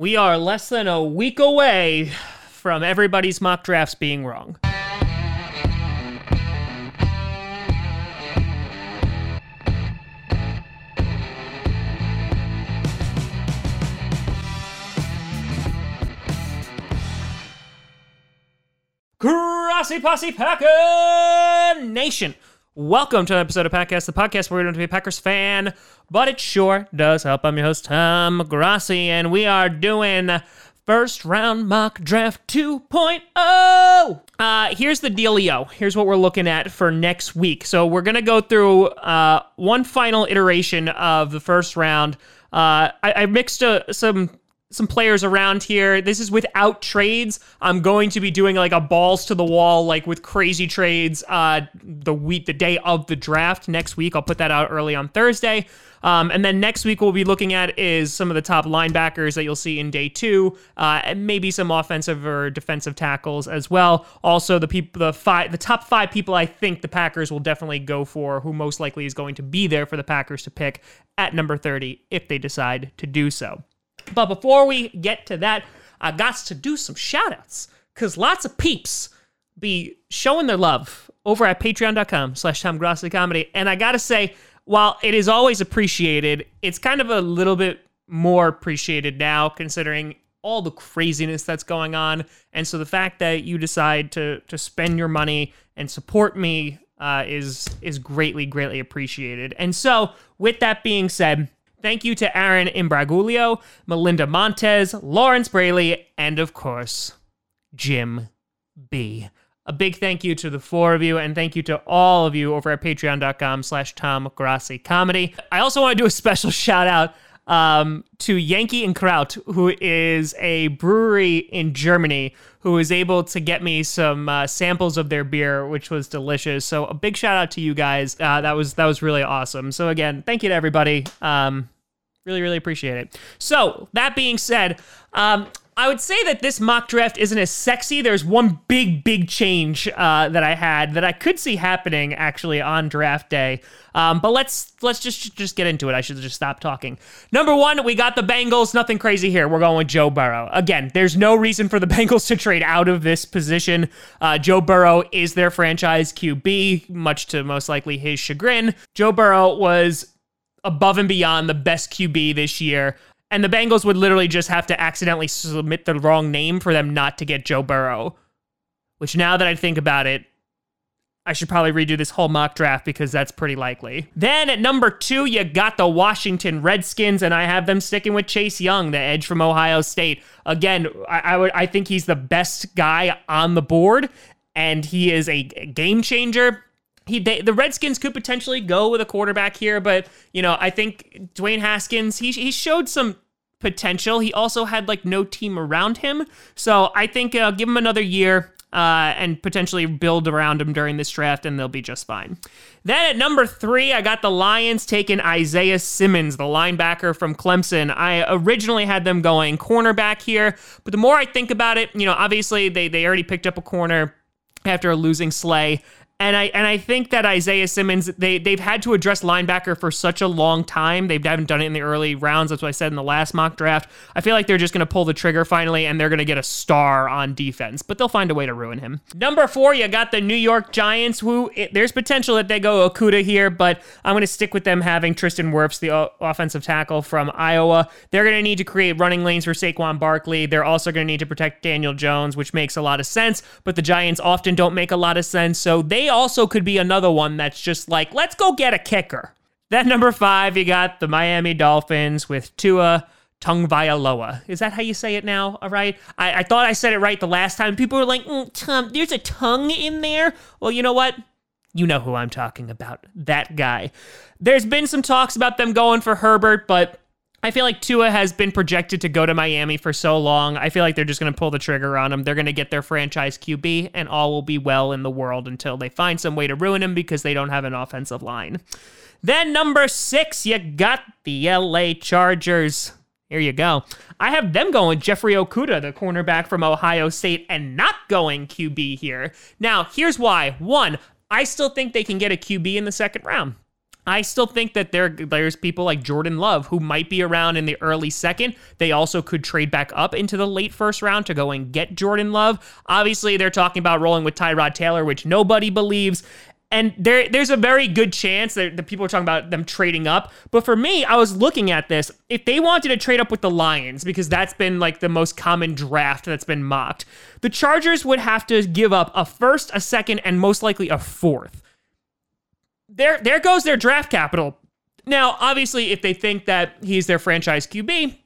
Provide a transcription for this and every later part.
We are less than a week away from everybody's mock drafts being wrong. Grossi Posse Packer Nation. Welcome to an episode of Packcast, the podcast where we don't to be a Packers fan, but it sure does help. I'm your host, Tom Grossi, and we are doing first round mock draft 2.0. Uh, here's the dealio. Here's what we're looking at for next week. So we're going to go through uh, one final iteration of the first round. Uh, I, I mixed uh, some some players around here. This is without trades. I'm going to be doing like a balls to the wall, like with crazy trades. Uh, the week, the day of the draft next week. I'll put that out early on Thursday. Um, and then next week, we'll be looking at is some of the top linebackers that you'll see in day two, uh, and maybe some offensive or defensive tackles as well. Also, the people, the five, the top five people I think the Packers will definitely go for, who most likely is going to be there for the Packers to pick at number 30 if they decide to do so. But before we get to that, I got to do some shout outs because lots of peeps be showing their love over at patreon.com slash Tom Grossi Comedy. And I got to say, while it is always appreciated, it's kind of a little bit more appreciated now considering all the craziness that's going on. And so the fact that you decide to to spend your money and support me uh, is is greatly, greatly appreciated. And so with that being said, Thank you to Aaron Imbragulio, Melinda Montez, Lawrence Braley, and of course, Jim B. A big thank you to the four of you, and thank you to all of you over at patreon.com slash Tom Comedy. I also want to do a special shout out um, to Yankee and Kraut, who is a brewery in Germany, who was able to get me some uh, samples of their beer, which was delicious. So a big shout out to you guys. Uh, that was that was really awesome. So again, thank you to everybody. Um, really really appreciate it. So that being said, um, I would say that this mock draft isn't as sexy. There's one big, big change uh, that I had that I could see happening actually on draft day. Um, but let's let's just just get into it. I should just stop talking. Number one, we got the Bengals. Nothing crazy here. We're going with Joe Burrow. Again, there's no reason for the Bengals to trade out of this position. Uh, Joe Burrow is their franchise QB, much to most likely his chagrin. Joe Burrow was above and beyond the best QB this year. And the Bengals would literally just have to accidentally submit the wrong name for them not to get Joe Burrow. Which now that I think about it, I should probably redo this whole mock draft because that's pretty likely. Then at number two, you got the Washington Redskins, and I have them sticking with Chase Young, the edge from Ohio State. Again, I, I would I think he's the best guy on the board, and he is a game changer he they, the Redskins could potentially go with a quarterback here, but you know I think Dwayne Haskins he he showed some potential. He also had like no team around him, so I think uh, give him another year. Uh, and potentially build around him during this draft, and they'll be just fine. Then at number three, I got the Lions taking Isaiah Simmons, the linebacker from Clemson. I originally had them going cornerback here, but the more I think about it, you know, obviously they they already picked up a corner after a losing Slay. And I and I think that Isaiah Simmons they they've had to address linebacker for such a long time. They haven't done it in the early rounds. That's what I said in the last mock draft. I feel like they're just going to pull the trigger finally, and they're going to get a star on defense. But they'll find a way to ruin him. Number four, you got the New York Giants. Who it, there's potential that they go Okudah here, but I'm going to stick with them having Tristan Wirfs, the o- offensive tackle from Iowa. They're going to need to create running lanes for Saquon Barkley. They're also going to need to protect Daniel Jones, which makes a lot of sense. But the Giants often don't make a lot of sense, so they also could be another one that's just like, let's go get a kicker. Then number five, you got the Miami Dolphins with Tua Tagovailoa. Is that how you say it now? All right. I, I thought I said it right the last time. People were like, mm, there's a tongue in there. Well, you know what? You know who I'm talking about. That guy. There's been some talks about them going for Herbert, but I feel like Tua has been projected to go to Miami for so long. I feel like they're just going to pull the trigger on him. They're going to get their franchise QB, and all will be well in the world until they find some way to ruin him because they don't have an offensive line. Then, number six, you got the LA Chargers. Here you go. I have them going Jeffrey Okudah, the cornerback from Ohio State, and not going QB here. Now, here's why. One, I still think they can get a QB in the second round. I still think that there there's people like Jordan Love who might be around in the early second. They also could trade back up into the late first round to go and get Jordan Love. Obviously, they're talking about rolling with Tyrod Taylor, which nobody believes. And there, there's a very good chance that the people are talking about them trading up. But for me, I was looking at this. If they wanted to trade up with the Lions, because that's been like the most common draft that's been mocked, the Chargers would have to give up a first, a second, and most likely a fourth there there goes their draft capital. Now, obviously, if they think that he's their franchise QB,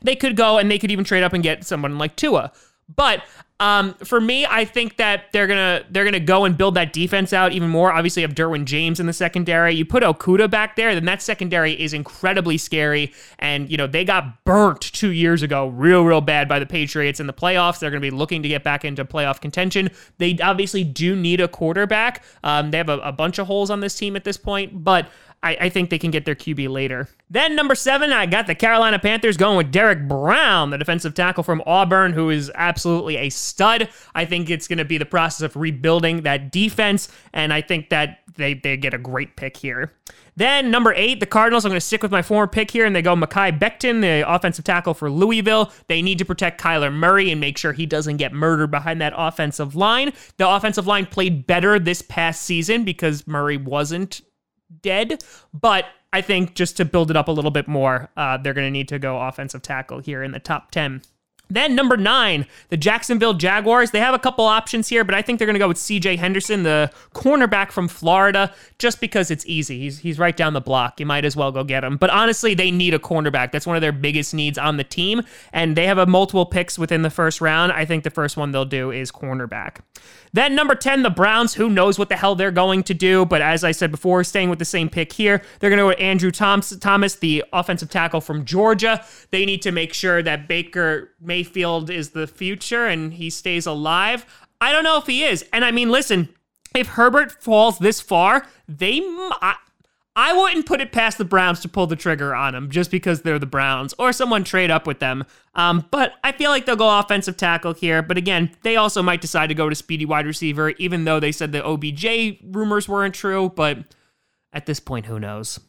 they could go and they could even trade up and get someone like Tua. But um, for me, I think that they're gonna they're gonna go and build that defense out even more. Obviously, you have Derwin James in the secondary. You put Okudah back there, then that secondary is incredibly scary. And you know they got burnt two years ago, real real bad by the Patriots in the playoffs. They're gonna be looking to get back into playoff contention. They obviously do need a quarterback. Um, they have a, a bunch of holes on this team at this point, but I, I, think they can get their QB later. Then number seven, I got the Carolina Panthers going with Derrick Brown, the defensive tackle from Auburn, who is absolutely a stud. I think it's going to be the process of rebuilding that defense, and I think that they, they get a great pick here. Then number eight, the Cardinals. I'm going to stick with my former pick here, and they go Mekhi Becton, the offensive tackle for Louisville. They need to protect Kyler Murray and make sure he doesn't get murdered behind that offensive line. The offensive line played better this past season because Murray wasn't dead, but I think just to build it up a little bit more, uh, they're going to need to go offensive tackle here in the top 10. Then number nine, the Jacksonville Jaguars. They have a couple options here, but I think they're going to go with C.J. Henderson, the cornerback from Florida, just because it's easy. He's he's right down the block. You might as well go get him. But honestly, they need a cornerback. That's one of their biggest needs on the team, and they have a multiple picks within the first round. I think the first one they'll do is cornerback. Then number 10, the Browns. Who knows what the hell they're going to do? But as I said before, staying with the same pick here, they're going to go with Andrew Thomas, the offensive tackle from Georgia. They need to make sure that Baker Mayfield is the future and he stays alive. I don't know if he is. And I mean, listen, if Herbert falls this far, they. I, wouldn't put it past the Browns to pull the trigger on him just because they're the Browns or someone trade up with them. Um, but I feel like they'll go offensive tackle here. But again, they also might decide to go to speedy wide receiver, even though they said the OBJ rumors weren't true. But at this point, who knows?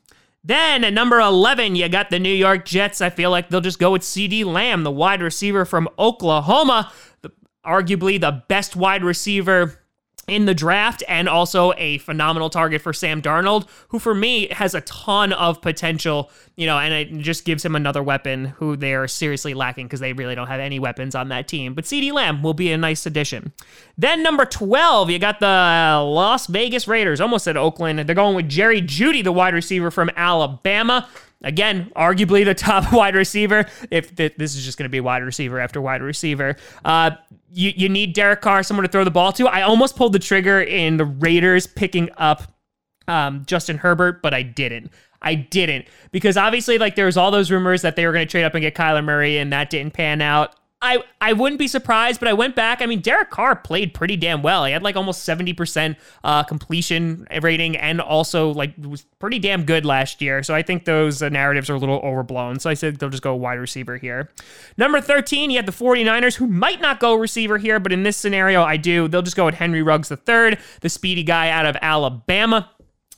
Then at number 11, you got the New York Jets. I feel like they'll just go with CeeDee Lamb, the wide receiver from Oklahoma, the, arguably the best wide receiver in the draft and also a phenomenal target for Sam Darnold, who for me has a ton of potential, you know, and it just gives him another weapon who they are seriously lacking because they really don't have any weapons on that team. But CeeDee Lamb will be a nice addition. Then number 12, you got the Las Vegas Raiders, almost at Oakland. They're going with Jerry Jeudy, the wide receiver from Alabama. Again, arguably the top wide receiver. If th- this is just going to be wide receiver after wide receiver, uh, you you need Derek Carr, someone to throw the ball to. I almost pulled the trigger in the Raiders picking up um, Justin Herbert, but I didn't. I didn't because obviously, like there was all those rumors that they were going to trade up and get Kyler Murray, and that didn't pan out. I, I wouldn't be surprised, but I went back. I mean, Derek Carr played pretty damn well. He had like almost 70% uh, completion rating and also like was pretty damn good last year. So I think those uh, narratives are a little overblown. So I said they'll just go wide receiver here. Number 13, you had the 49ers who might not go receiver here, but in this scenario, I do. They'll just go with Henry Ruggs III, the speedy guy out of Alabama.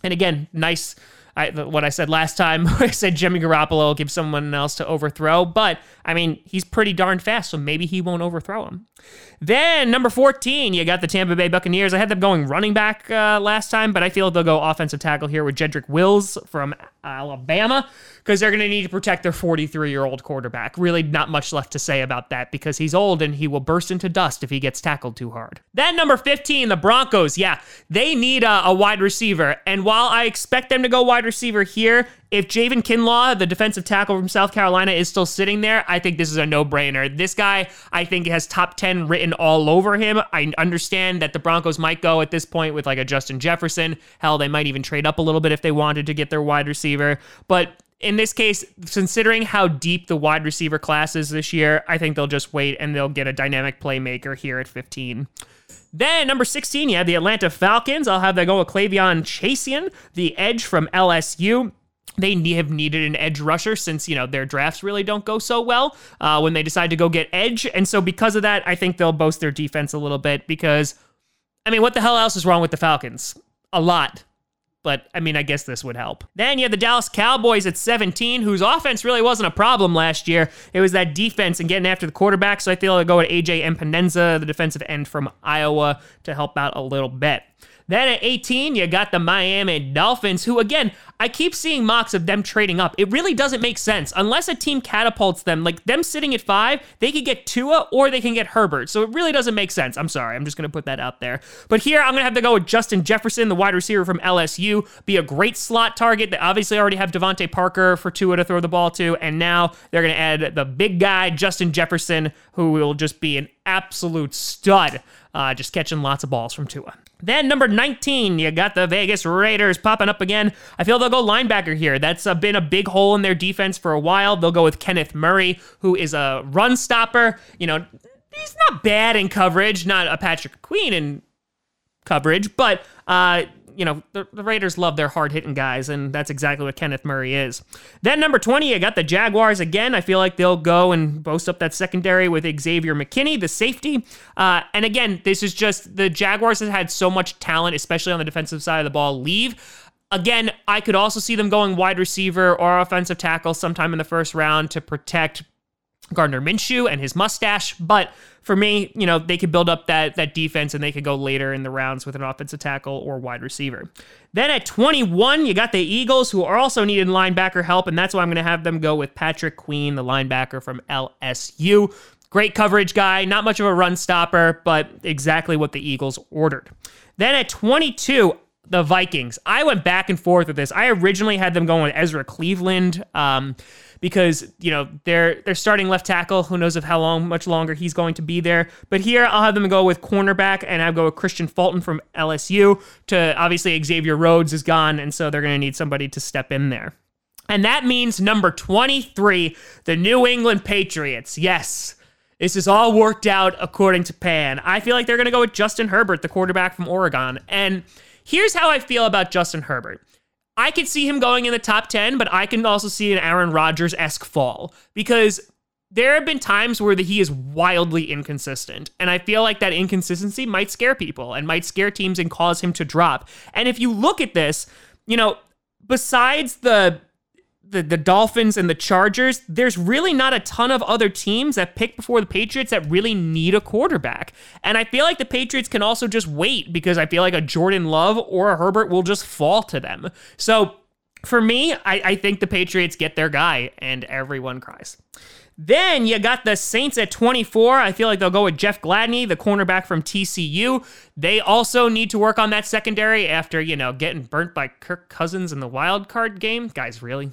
And again, nice I, what I said last time, I said Jimmy Garoppolo will give someone else to overthrow, but I mean, he's pretty darn fast, so maybe he won't overthrow him. Then number 14, you got the Tampa Bay Buccaneers. I had them going running back uh, last time, but I feel they'll go offensive tackle here with Jedrick Wills from Alabama because they're going to need to protect their 43 year old quarterback. Really, not much left to say about that because he's old and he will burst into dust if he gets tackled too hard. Then number 15, the Broncos. Yeah, they need a, a wide receiver. And while I expect them to go wide receiver here, if Javon Kinlaw, the defensive tackle from South Carolina, is still sitting there, I think this is a no brainer. This guy, I think, has top 10 written all over him. I understand that the Broncos might go at this point with like a Justin Jefferson. Hell, they might even trade up a little bit if they wanted to get their wide receiver. But in this case, considering how deep the wide receiver class is this year, I think they'll just wait and they'll get a dynamic playmaker here at 15. Then number 16, you have the Atlanta Falcons. I'll have that go with K'Lavon Chaisson, the edge from LSU they have needed an edge rusher since you know their drafts really don't go so well uh, when they decide to go get edge and so because of that i think they'll boast their defense a little bit because i mean what the hell else is wrong with the falcons a lot but I mean, I guess this would help. Then you have the Dallas Cowboys at 17, whose offense really wasn't a problem last year. It was that defense and getting after the quarterback. So I feel I'll go with AJ Epenesa, the defensive end from Iowa, to help out a little bit. Then at 18, you got the Miami Dolphins, who again, I keep seeing mocks of them trading up. It really doesn't make sense unless a team catapults them. Like them sitting at five, they could get Tua or they can get Herbert. So it really doesn't make sense. I'm sorry. I'm just going to put that out there. But here, I'm going to have to go with Justin Jefferson, the wide receiver from LSU, be a great slot target. They obviously already have DeVante Parker for Tua to throw the ball to. And now they're going to add the big guy, Justin Jefferson, who will just be an absolute stud, uh, just catching lots of balls from Tua. Then number 19, you got the Vegas Raiders popping up again. I feel they'll go linebacker here. That's uh, been a big hole in their defense for a while. They'll go with Kenneth Murray, who is a run stopper. You know, he's not bad in coverage, not a Patrick Queen in coverage, but uh, you know, the, the Raiders love their hard hitting guys, and that's exactly what Kenneth Murray is. Then number 20, I got the Jaguars again. I feel like they'll go and boast up that secondary with Xavier McKinney, the safety. Uh, and again, this is just the Jaguars have had so much talent, especially on the defensive side of the ball, leave. Again, I could also see them going wide receiver or offensive tackle sometime in the first round to protect Gardner Minshew and his mustache, but for me, you know, they could build up that that defense and they could go later in the rounds with an offensive tackle or wide receiver. Then at 21, you got the Eagles who are also needing linebacker help, and that's why I'm going to have them go with Patrick Queen, the linebacker from LSU. Great coverage guy, not much of a run stopper, but exactly what the Eagles ordered. Then at 22, the Vikings. I went back and forth with this. I originally had them going with Ezra Cleveland. Um, because you know they're they're starting left tackle. Who knows of how long, much longer he's going to be there? But here I'll have them go with cornerback, and I'll go with Kristian Fulton from LSU. To obviously Xavier Rhodes is gone, and so they're going to need somebody to step in there. And that means number 23, the New England Patriots. Yes. This is all worked out according to Pan. I feel like they're going to go with Justin Herbert, the quarterback from Oregon. And here's how I feel about Justin Herbert. I could see him going in the top 10, but I can also see an Aaron Rodgers esque fall because there have been times where the, he is wildly inconsistent. And I feel like that inconsistency might scare people and might scare teams and cause him to drop. And if you look at this, you know, besides the the, the Dolphins and the Chargers, there's really not a ton of other teams that pick before the Patriots that really need a quarterback. And I feel like the Patriots can also just wait because I feel like a Jordan Love or a Herbert will just fall to them. So for me, I, I think the Patriots get their guy and everyone cries. Then you got the Saints at 24. I feel like they'll go with Jeff Gladney, the cornerback from TCU. They also need to work on that secondary after, you know, getting burnt by Kirk Cousins in the wild card game. Guys, really?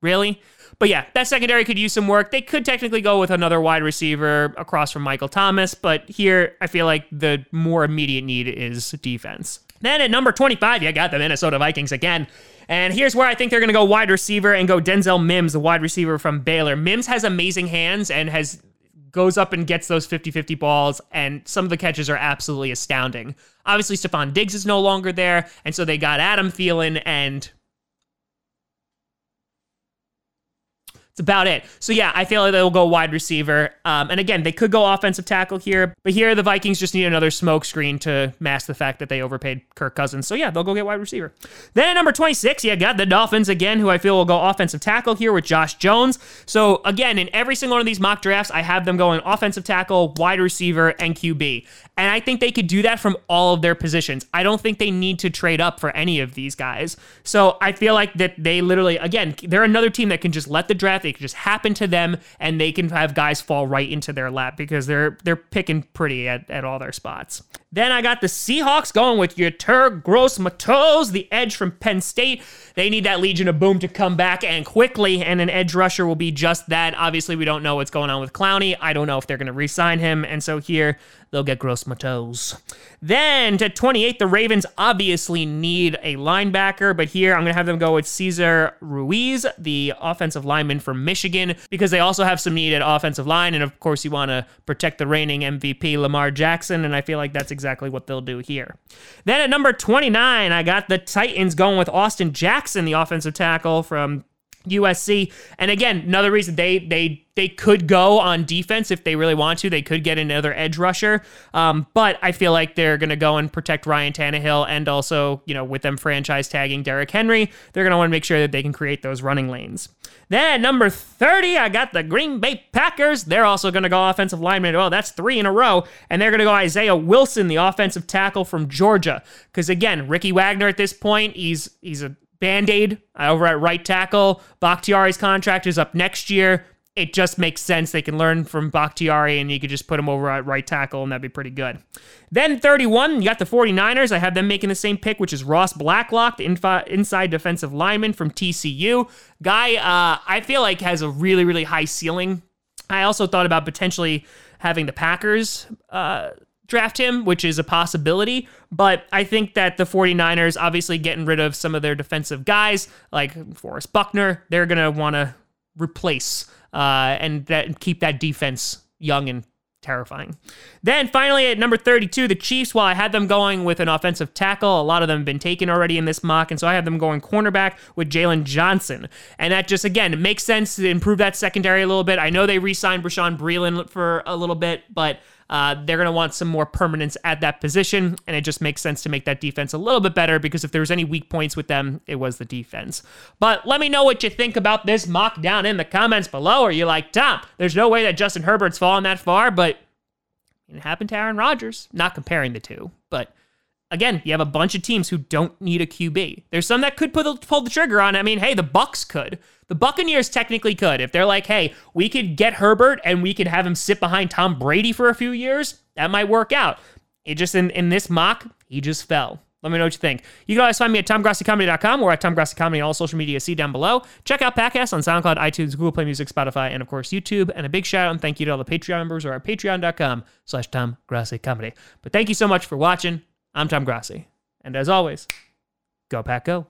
Really? But yeah, that secondary could use some work. They could technically go with another wide receiver across from Michael Thomas, but here I feel like the more immediate need is defense. Then at number 25, you got the Minnesota Vikings again. And here's where I think they're going to go wide receiver and go Denzel Mims, the wide receiver from Baylor. Mims has amazing hands and has goes up and gets those 50-50 balls and some of the catches are absolutely astounding. Obviously Stefon Diggs is no longer there, and so they got Adam Thielen and That's about it. So yeah, I feel like they'll go wide receiver. Um, and again, they could go offensive tackle here, but here the Vikings just need another smoke screen to mask the fact that they overpaid Kirk Cousins. So yeah, they'll go get wide receiver. Then at number 26, yeah, got the Dolphins again, who I feel will go offensive tackle here with Josh Jones. So again, in every single one of these mock drafts, I have them going offensive tackle, wide receiver, and QB. And I think they could do that from all of their positions. I don't think they need to trade up for any of these guys. So I feel like that they literally, again, they're another team that can just let the draft they can just happen to them, and they can have guys fall right into their lap because they're they're picking pretty at, at all their spots. Then I got the Seahawks going with Yetur Gross-Matos, the edge from Penn State. They need that Legion of Boom to come back and quickly, and an edge rusher will be just that. Obviously, we don't know what's going on with Clowney. I don't know if they're going to re-sign him, and so here they'll get Gross-Matos. Then to 28, the Ravens obviously need a linebacker, but here I'm going to have them go with Cesar Ruiz, the offensive lineman from Michigan, because they also have some need at offensive line, and of course you want to protect the reigning MVP Lamar Jackson, and I feel like that's exactly what they'll do here. Then at number 29, I got the Titans going with Austin Jackson, the offensive tackle from USC. And again, another reason they they they could go on defense if they really want to. They could get another edge rusher. Um, but I feel like they're going to go and protect Ryan Tannehill and also, you know, with them franchise tagging Derrick Henry, they're going to want to make sure that they can create those running lanes. Then number 30, I got the Green Bay Packers. They're also going to go offensive lineman. Well, that's three in a row. And they're going to go Isaiah Wilson, the offensive tackle from Georgia. Because again, Ricky Wagner at this point, he's he's a band-aid over at right tackle. Bakhtiari's contract is up next year. It just makes sense. They can learn from Bakhtiari and you could just put him over at right tackle and that'd be pretty good. Then 31, you got the 49ers. I have them making the same pick, which is Ross Blacklock, the infi- inside defensive lineman from TCU. Guy, uh, I feel like has a really, really high ceiling. I also thought about potentially having the Packers uh, draft him, which is a possibility. But I think that the 49ers, obviously getting rid of some of their defensive guys like Forrest Buckner, they're going to want to replace uh, and that keep that defense young and terrifying. Then finally at number 32, the Chiefs, while I had them going with an offensive tackle, a lot of them have been taken already in this mock, and so I have them going cornerback with Jaylon Johnson. And that just, again, makes sense to improve that secondary a little bit. I know they re signed Bashaud Breeland for a little bit, but uh, they're going to want some more permanence at that position, and it just makes sense to make that defense a little bit better because if there was any weak points with them, it was the defense. But let me know what you think about this mock down in the comments below. Are you like, Tom, there's no way that Justin Herbert's fallen that far, but it happened to Aaron Rodgers. Not comparing the two, but again, you have a bunch of teams who don't need a QB. There's some that could the, pull the trigger on. I mean, hey, the Bucks could. The Buccaneers technically could. If they're like, hey, we could get Herbert and we could have him sit behind Tom Brady for a few years, that might work out. It just in, in this mock, he just fell. Let me know what you think. You can always find me at TomGrossiComedy.com or at TomGrossiComedy on all social media. See down below. Check out podcasts on SoundCloud, iTunes, Google Play Music, Spotify, and of course YouTube. And a big shout out and thank you to all the Patreon members or at patreon.com slash TomGrossiComedy. But thank you so much for watching. I'm Tom Grossi. And as always, go Pack Go.